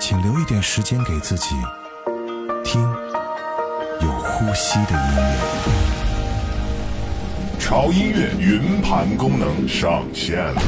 请留一点时间给自己，听有呼吸的音乐。潮音乐云盘功能上线了。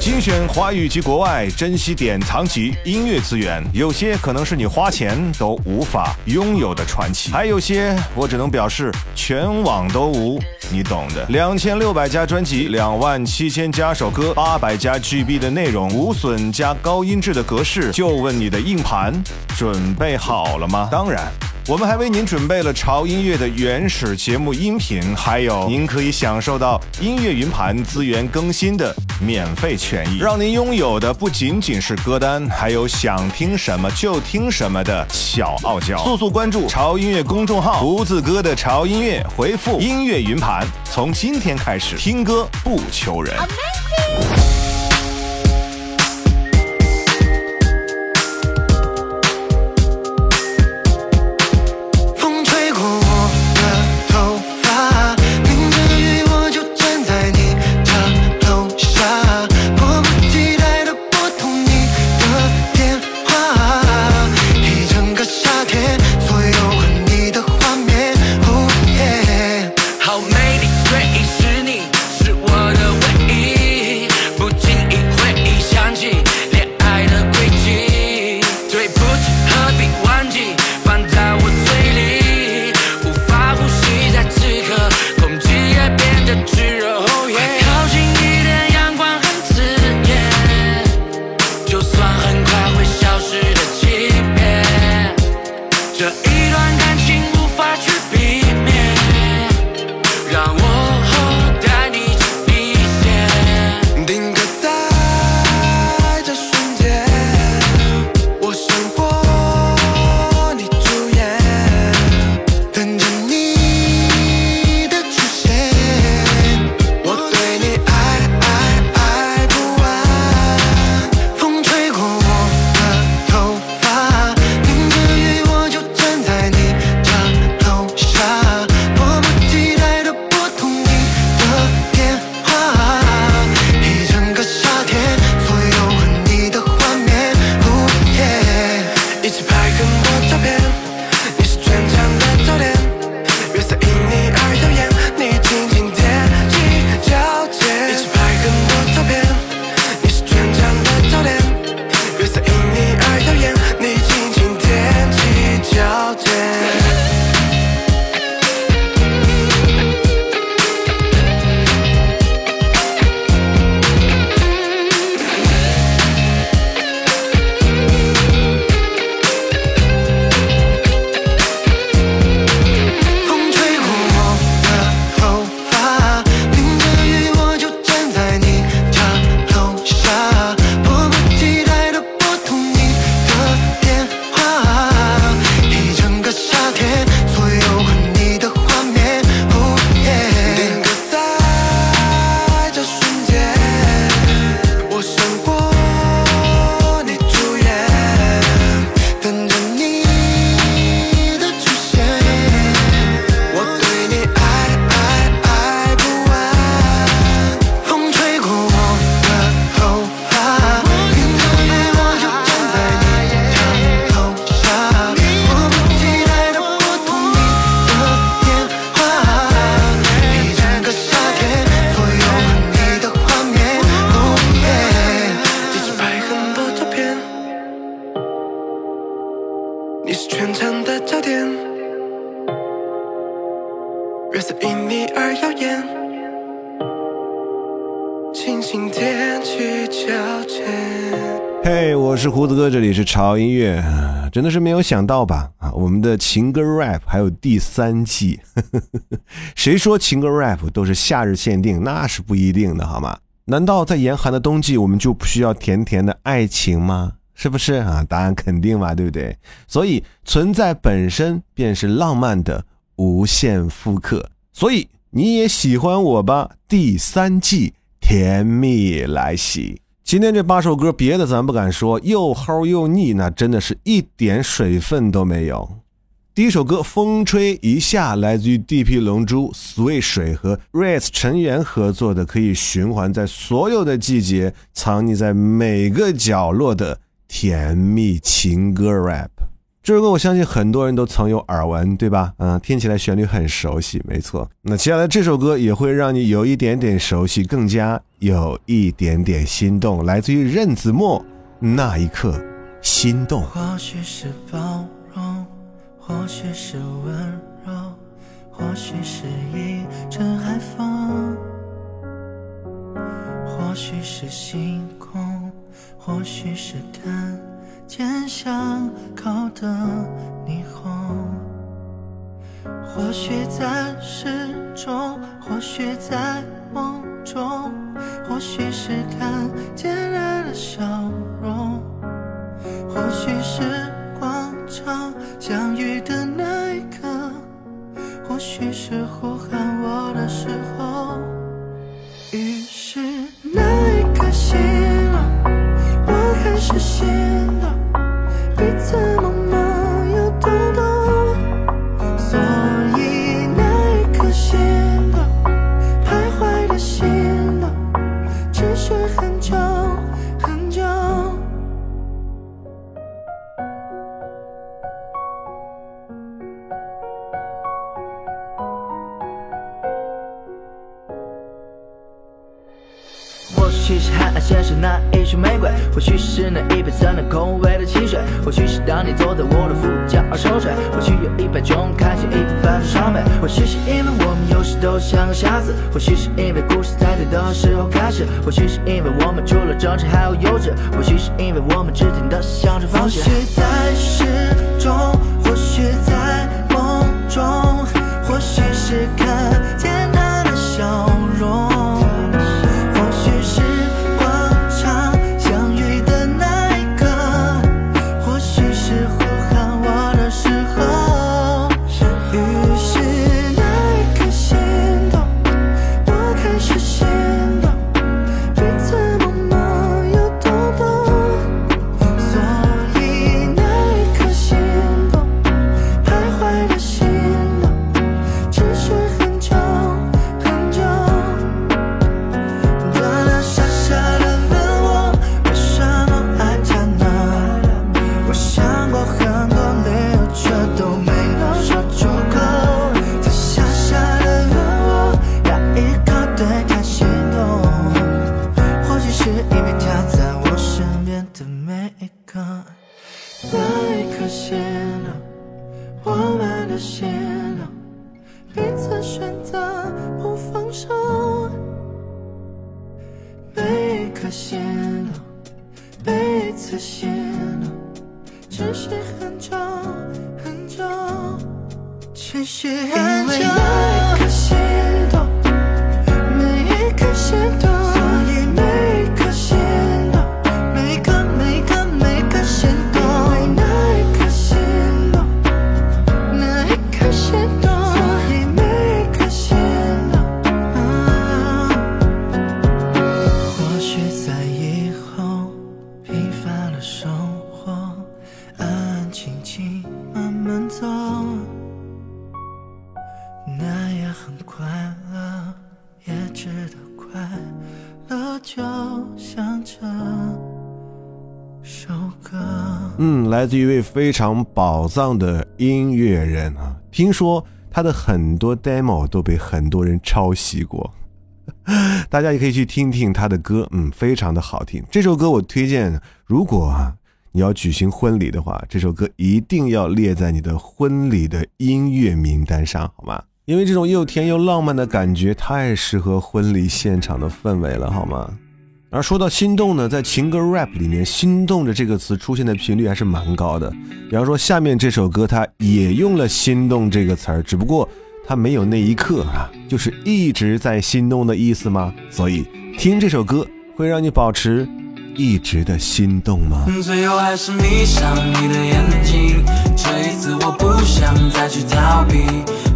精选华语及国外珍稀典藏级音乐资源，有些可能是你花钱都无法拥有的传奇，还有些我只能表示全网都无，你懂的。两千六百家专辑，两万七千加首歌，八百加 GB 的内容，无损加高音质的格式，就问你的硬盘准备好了吗？当然。我们还为您准备了潮音乐的原始节目音频，还有您可以享受到音乐云盘资源更新的免费权益，让您拥有的不仅仅是歌单，还有想听什么就听什么的小傲娇。速速关注潮音乐公众号，胡子哥的潮音乐，回复音乐云盘，从今天开始听歌不求人。风潮音乐，真的是没有想到吧？啊，我们的情歌 rap 还有第三季，呵 呵谁说情歌 rap 都是夏日限定？那是不一定的，好吗？难道在严寒的冬季，我们就不需要甜甜的爱情吗？是不是啊？答案肯定嘛，对不对？所以存在本身便是浪漫的无限复刻。所以你也喜欢我吧？第三季甜蜜来袭。今天这八首歌，别的咱不敢说，又齁又腻，那真的是一点水分都没有。第一首歌《风吹一下》来自于 D.P. 龙珠、Sway 水和 Ritz 成员合作的，可以循环在所有的季节、藏匿在每个角落的甜蜜情歌 rap。这首歌我相信很多人都曾有耳闻，对吧？嗯，听起来旋律很熟悉，没错。那接下来这首歌也会让你有一点点熟悉，更加有一点点心动，来自于任子墨，那一刻心动。或许是包容，或许是温柔，或许是一阵海风，或许是星空，或许是看见巷口的霓虹。或许在诗中，或许在梦中，或许是看见人的笑容。或许是广场相遇的那一刻，或许是呼喊我的时候。于是那一刻心许是海岸线上那一束玫瑰，或许是那一杯酸辣口味的汽水，或许是当你坐在我的副驾而熟睡，或许有一百种开心，一百种伤悲，或许是因为我们有时都像个瞎子，或许是因为故事在对的时候开始，或许是因为我们除了争执还有幼稚，或许是因为我们之间的相处方式。或许在诗中，或许在梦中，或许是看来自一位非常宝藏的音乐人啊，听说他的很多 demo 都被很多人抄袭过，大家也可以去听听他的歌，嗯，非常的好听。这首歌我推荐，如果啊你要举行婚礼的话，这首歌一定要列在你的婚礼的音乐名单上，好吗？因为这种又甜又浪漫的感觉太适合婚礼现场的氛围了，好吗？而说到心动呢，在情歌 rap 里面，“心动”的这个词出现的频率还是蛮高的。比方说，下面这首歌它也用了“心动”这个词儿，只不过它没有那一刻啊，就是一直在心动的意思吗？所以听这首歌会让你保持一直的心动吗？最后还是迷上你的眼睛，这一次我不想再去逃避，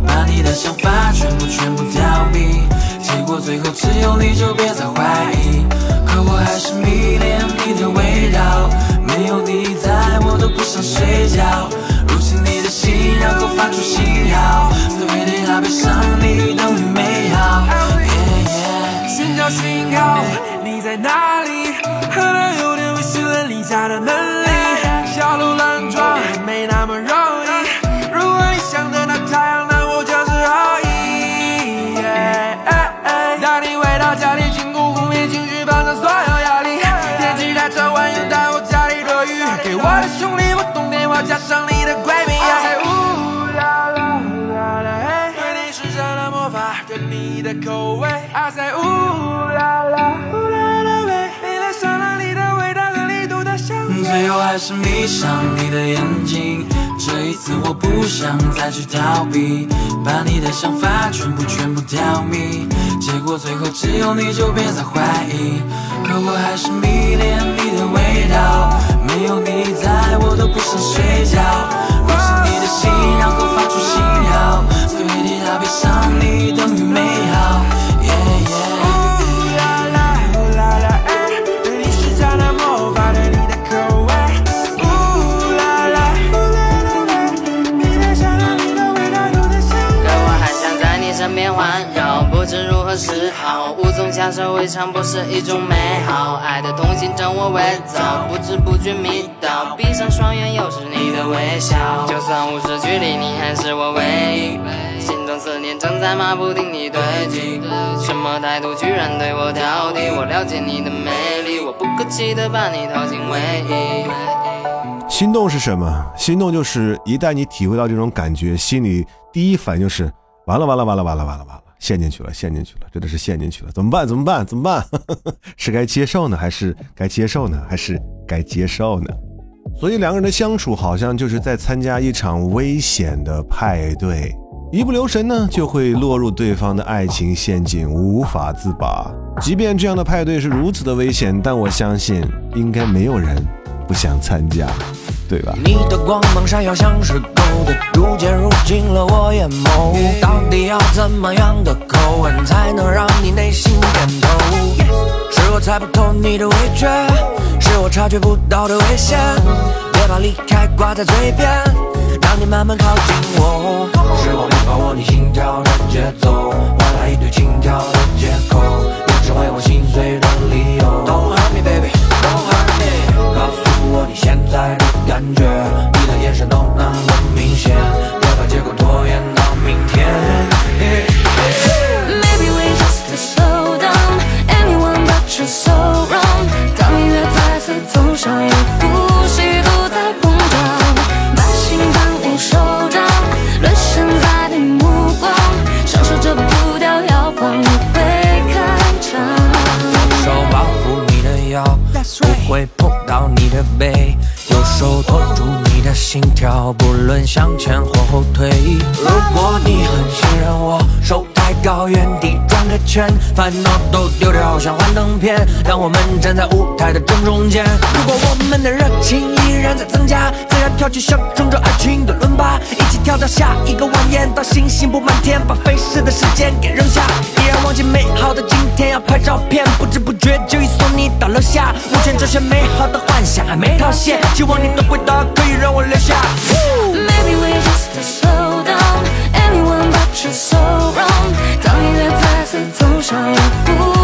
把你的想法全部全部挑明，结果最后只有你就别再怀疑，可我还是迷恋你的味道，没有你在我都不想睡觉，入侵你的心然后发出信号，所谓的要被上你等于美好。Yeah, yeah 寻找讯号，你在哪里？可能有点微醺了离家的能力，小鹿乱口味。I say ooh la la ooh la la，喂，你的香囊里的味道和你独特香味。最后还是迷上你的眼睛，这一次我不想再去逃避，把你的想法全部全部挑明，结果最后只有你就别再怀疑，可我还是迷恋你的味道，没有你在我都不想睡觉，入侵你的心然后发出信号，要别上你等于美好。对你施加了魔法，对你的口味。可我还想在你身边环绕，不知如何是好。无从下手未尝不是一种美好，爱的同心将我伪造，不知不觉迷倒。闭上双眼，又是你的微笑。就算无视距离，你还是我唯一。心中思念正在马不停蹄堆积，什么态度居然对我挑剔？我了解你的美丽，我不客气的把你套进回忆。心动是什么？心动就是一旦你体会到这种感觉，心里第一反应就是完了完了完了完了完了完了，陷进去了，陷进去了，真的是陷进去了，怎么办？怎么办？怎么办？是该接受呢，还是该接受呢，还是该接受呢？所以两个人的相处好像就是在参加一场危险的派对，一不留神呢，就会落入对方的爱情陷阱，无法自拔。即便这样的派对是如此的危险，但我相信应该没有人不想参加，对吧？你的光芒闪耀像是狗的，逐渐入进了我眼眸。到底要怎么样的口吻才能让你内心点头？猜不透你的味觉，是我察觉不到的危险。别把离开挂在嘴边，让你慢慢靠近我。是我没把握你心跳的节奏，换来一堆轻佻的借口，你成为我心碎的理由。Don't hurt me, baby, don't hurt me。告诉我你现在的感觉，心跳，不论向前或后退。如果你很信任我，手抬高，原地圈，烦恼都丢掉，像幻灯片，让我们站在舞台的正中间。如果我们的热情依然在增加，自然跳起象征着爱情的伦巴，一起跳到下一个晚宴，到星星布满天，把飞逝的时间给扔下，依然忘记美好的今天，要拍照片，不知不觉就已送你到楼下。目前这些美好的幻想还没套现，希望你的回答可以让我留下。Maybe we just slow 是 so wrong，当音乐再次奏响了。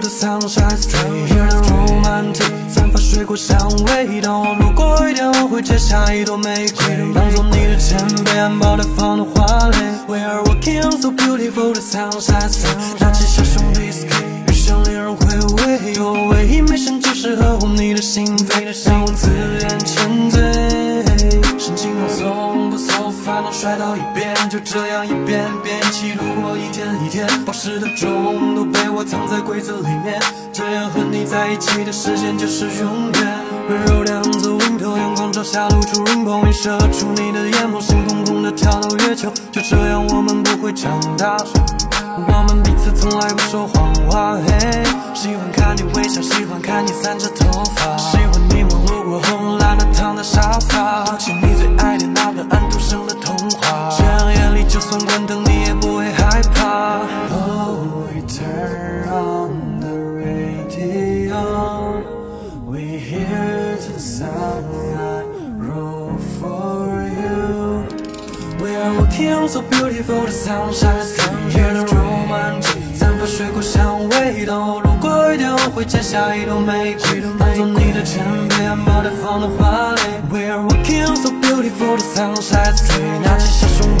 Beautiful 的 sunshine straight here romantic 散发水果香味当我路过一点我会摘下一朵玫瑰当做你的前辈安保待放的花蕾 we are walking on so beautiful the sunshine straight 拿起小熊 whisky 余生令人回味有唯一美声就是呵护你的心扉让我自然沉醉神情放松烦恼摔到一边就这样一遍遍一起度过一天一天宝石的钟都被我藏在柜子里面。这样和你在一起的时间就是永远。温柔两侧 window 阳光照下露出银光映射出你的眼眸心空空的跳到月球。就这样我们不会长大我们彼此从来不说谎话嘿喜欢看你微笑喜欢看你散着头发。喜欢你忙碌过后懒得躺在沙发。读起你最爱的就算关灯你也不会害怕 Oh we turn on the radio we hear the sound I for you We are walking on so beautiful the sunshine romantic 散发水果香味当我路过一点我会摘下一朵玫瑰当做你的前辈安保待放的花蕾 We are walking on so beautiful the sunshine 拿起小熊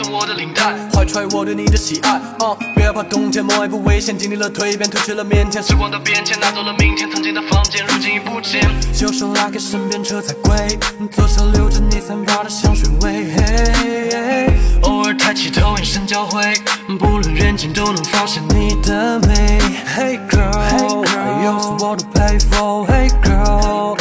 记着你送我的领带，怀揣我对你的喜爱。uh, 别怕冬天，某一步危险，经历了蜕变，褪去了腼腆。时光的变迁，拿走了明天曾经的房间，如今已不见。右手拉开身边车载柜，左手留着你散发的香水味。Hey，偶尔抬起头，眼神交汇，不论远近都能发现你的美。Hey girl，又是我的佩服。Hey girl，how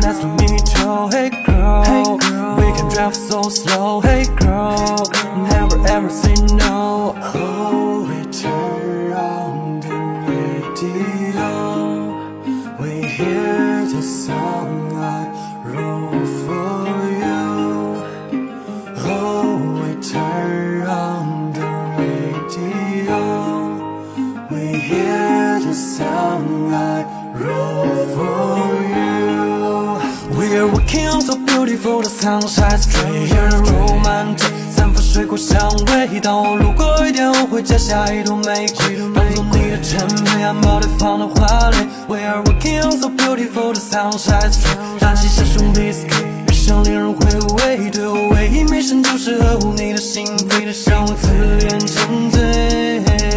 nice to meet you。Hey girl，we can drive so slow。Hey girl，never ever say no。Oh, we turn on the radio。We hear the song I wrote for Beautiful sunshine straight here, romantic. 散发水果香味，当我路过一点，我会摘下一朵玫瑰，当做你的前辈安保待放的花蕾。We are walking on so beautiful, the sunshine straight. 拿起小熊 whisky，越想令人回味，对我唯一美声就是呵护你的心扉，让我自愿沉醉。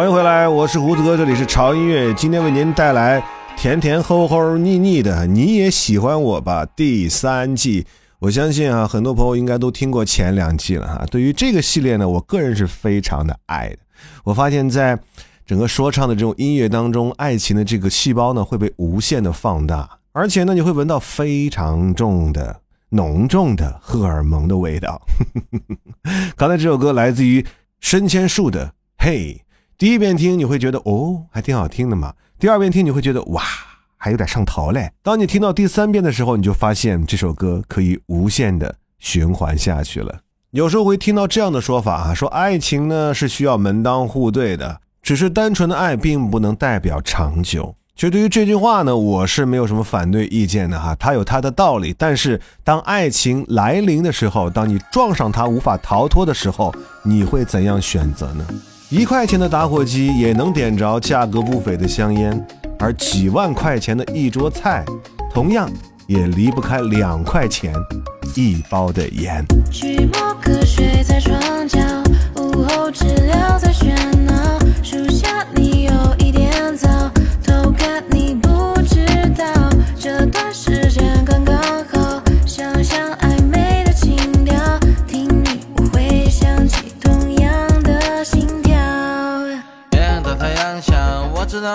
欢迎回来，我是胡子哥，这里是潮音乐，今天为您带来甜甜齁齁腻腻的，你也喜欢我吧第三季。我相信啊，很多朋友应该都听过前两季了哈。对于这个系列呢，我个人是非常的爱的。我发现，在整个说唱的这种音乐当中，爱情的这个细胞呢会被无限的放大，而且呢，你会闻到非常重的、浓重的荷尔蒙的味道。刚才这首歌来自于深千树的《嘿》。第一遍听你会觉得哦，还挺好听的嘛。第二遍听你会觉得哇，还有点上头嘞。当你听到第三遍的时候，你就发现这首歌可以无限的循环下去了。有时候会听到这样的说法啊，说爱情呢是需要门当户对的，只是单纯的爱并不能代表长久。其实对于这句话呢，我是没有什么反对意见的哈，它有它的道理。但是当爱情来临的时候，当你撞上它无法逃脱的时候，你会怎样选择呢？一块钱的打火机也能点着价格不菲的香烟，而几万块钱的一桌菜，同样也离不开两块钱一包的盐。寂寞可睡在床角，午后知了在喧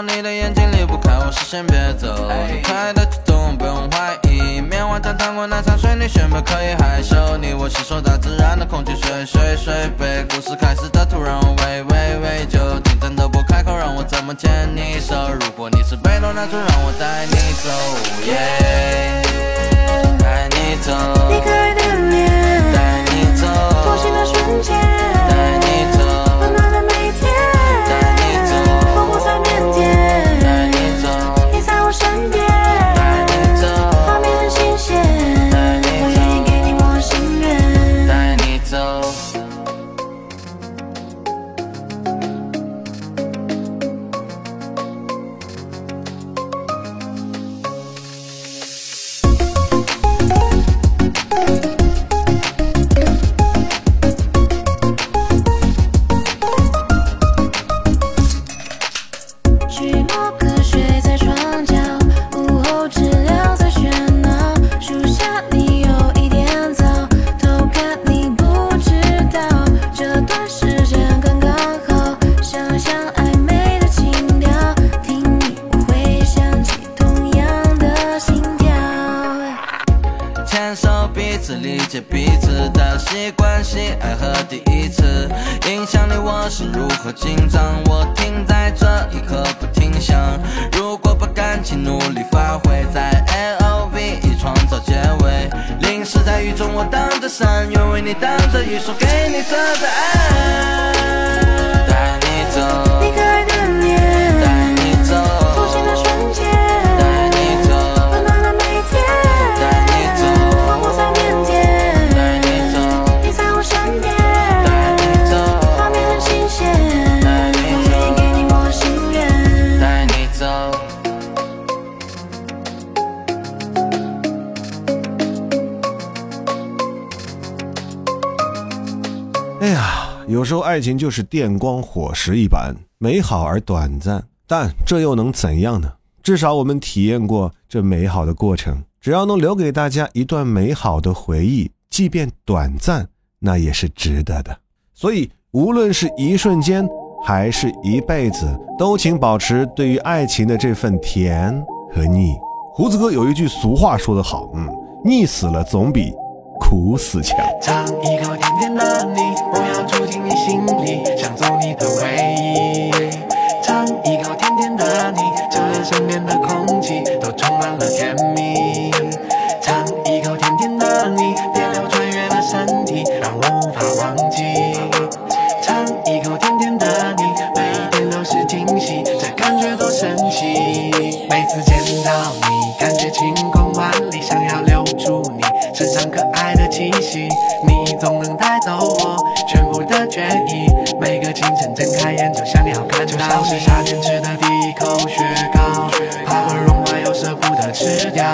你的眼睛离不开我视线，别走，愉快的举动不用怀疑。棉花糖、糖果、奶茶、水，你选吧，可以害羞。你我吸收大自然的空气，水水水杯。故事开始的突然，我喂喂喂，就紧张的不开口，让我怎么牵你手？如果你是被动，那就让我带你走，耶，带你走，和紧张，我停在这一刻不停想。如果把感情努力发挥，在 L O V E 创造结尾，淋湿在雨中，我挡着伞，愿为你挡着雨，说给你这个爱，爱情就是电光火石一般，美好而短暂。但这又能怎样呢？至少我们体验过这美好的过程，只要能留给大家一段美好的回忆，即便短暂，那也是值得的。所以，无论是一瞬间还是一辈子，都请保持对于爱情的这份甜和腻。胡子哥有一句俗话说得好，嗯，腻死了总比苦死强。尝一口甜甜的你，心里，想做你的唯一。尝一口甜甜的你，就连身边的空气都充满了甜蜜。是夏天吃的第一口雪糕，怕会融化又舍不得吃掉。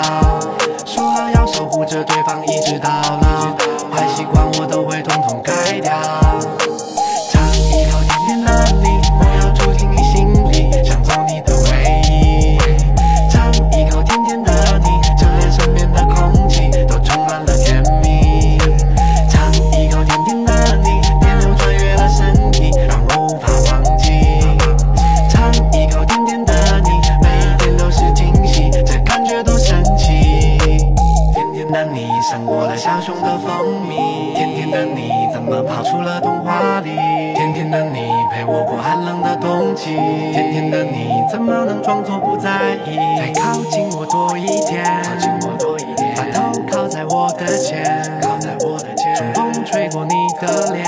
么能装作不在意？再靠近我多一点，靠近我多一点，把头靠在我的肩，靠在我的肩，春风吹过你的脸，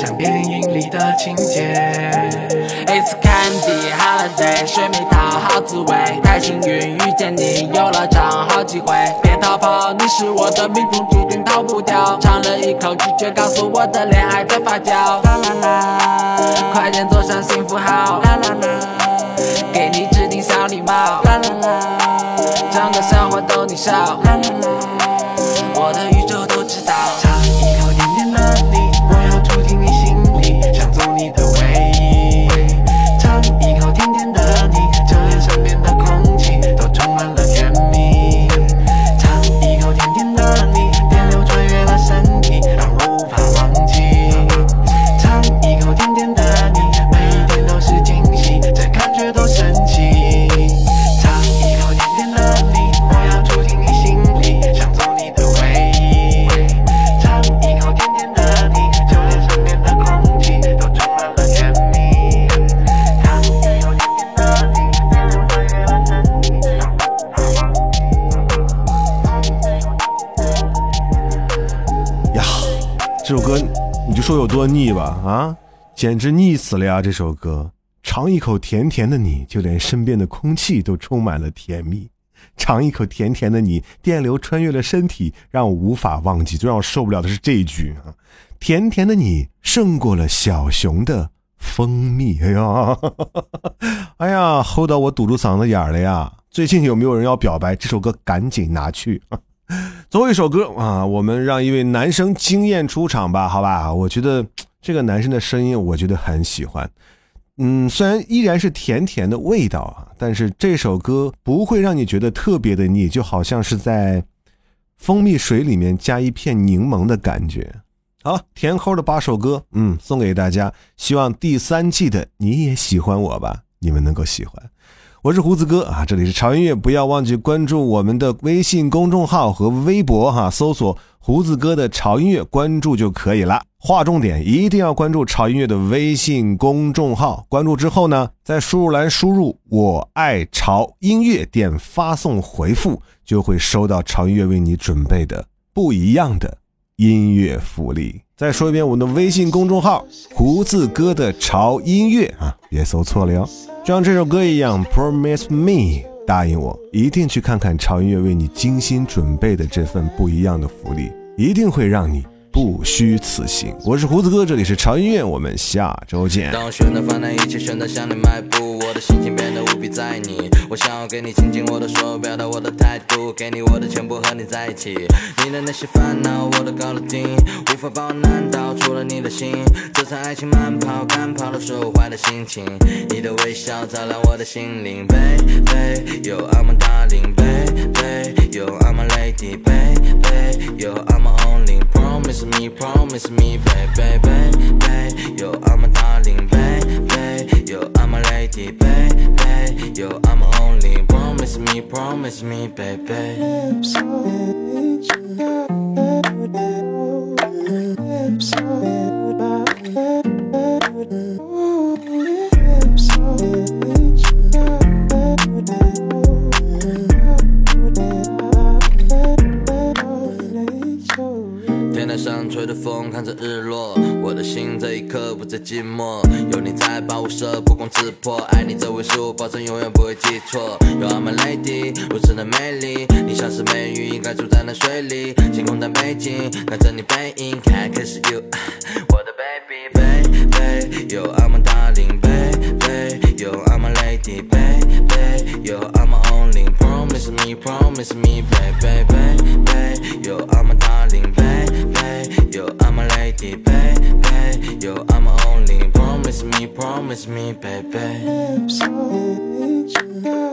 像电影里的情节。It's candy holiday，水蜜桃好滋味，太幸运遇见你，有了张好机会，别逃跑，你是我的命中注定逃不掉。尝了一口，拒绝告诉我的恋爱在发酵。话这首歌你就说有多腻吧啊，简直腻死了呀！这首歌，尝一口甜甜的你，就连身边的空气都充满了甜蜜。尝一口甜甜的你，电流穿越了身体，让我无法忘记。最让我受不了的是这一句啊，甜甜的你胜过了小熊的蜂蜜。哎呀，哎呀，齁到我堵住嗓子眼了呀！最近有没有人要表白？这首歌赶紧拿去。最后一首歌啊，我们让一位男生惊艳出场吧，好吧？我觉得这个男生的声音，我觉得很喜欢。嗯，虽然依然是甜甜的味道啊，但是这首歌不会让你觉得特别的腻，就好像是在蜂蜜水里面加一片柠檬的感觉。好，甜齁的八首歌，嗯，送给大家。希望第三季的你也喜欢我吧，你们能够喜欢。我是胡子哥啊，这里是潮音乐，不要忘记关注我们的微信公众号和微博哈，搜索胡子哥的潮音乐，关注就可以了。划重点，一定要关注潮音乐的微信公众号。关注之后呢，在输入栏输入“我爱潮音乐”，点发送回复，就会收到潮音乐为你准备的不一样的音乐福利。再说一遍，我们的微信公众号“胡子哥的潮音乐”啊，别搜错了哟。就像这首歌一样，Promise Me，答应我，一定去看看潮音乐为你精心准备的这份不一样的福利，一定会让你不虚此行。我是胡子哥，这里是潮音乐，我们下周见。当我选择放下一切，选择向你迈步，我的心情变得无比在意。我想要给你倾尽我的所有，表达我的态度，给你我的全部，和你在一起。你的那些烦恼我都搞得定，无法把我难倒，除了你的心。这场爱情慢跑，赶跑了所有坏的心情。你的微笑照亮我的心灵，baby，有 I'm a darling，baby，有 I'm a lady，baby，有 I'm a only，promise me，promise me，baby，baby，有 I'm a darling，baby，有 I'm a lady，baby，有 I'm a only，promise me，promise me，baby。Lips on each only，promise me，promise me，baby，baby，有 I'm a darling，baby，有 I'm a lady，baby，有 I'm a only，promise me，promise me，baby。Lips on each other,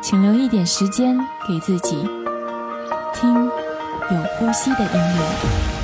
请留一点时间给自己，听有呼吸的音乐。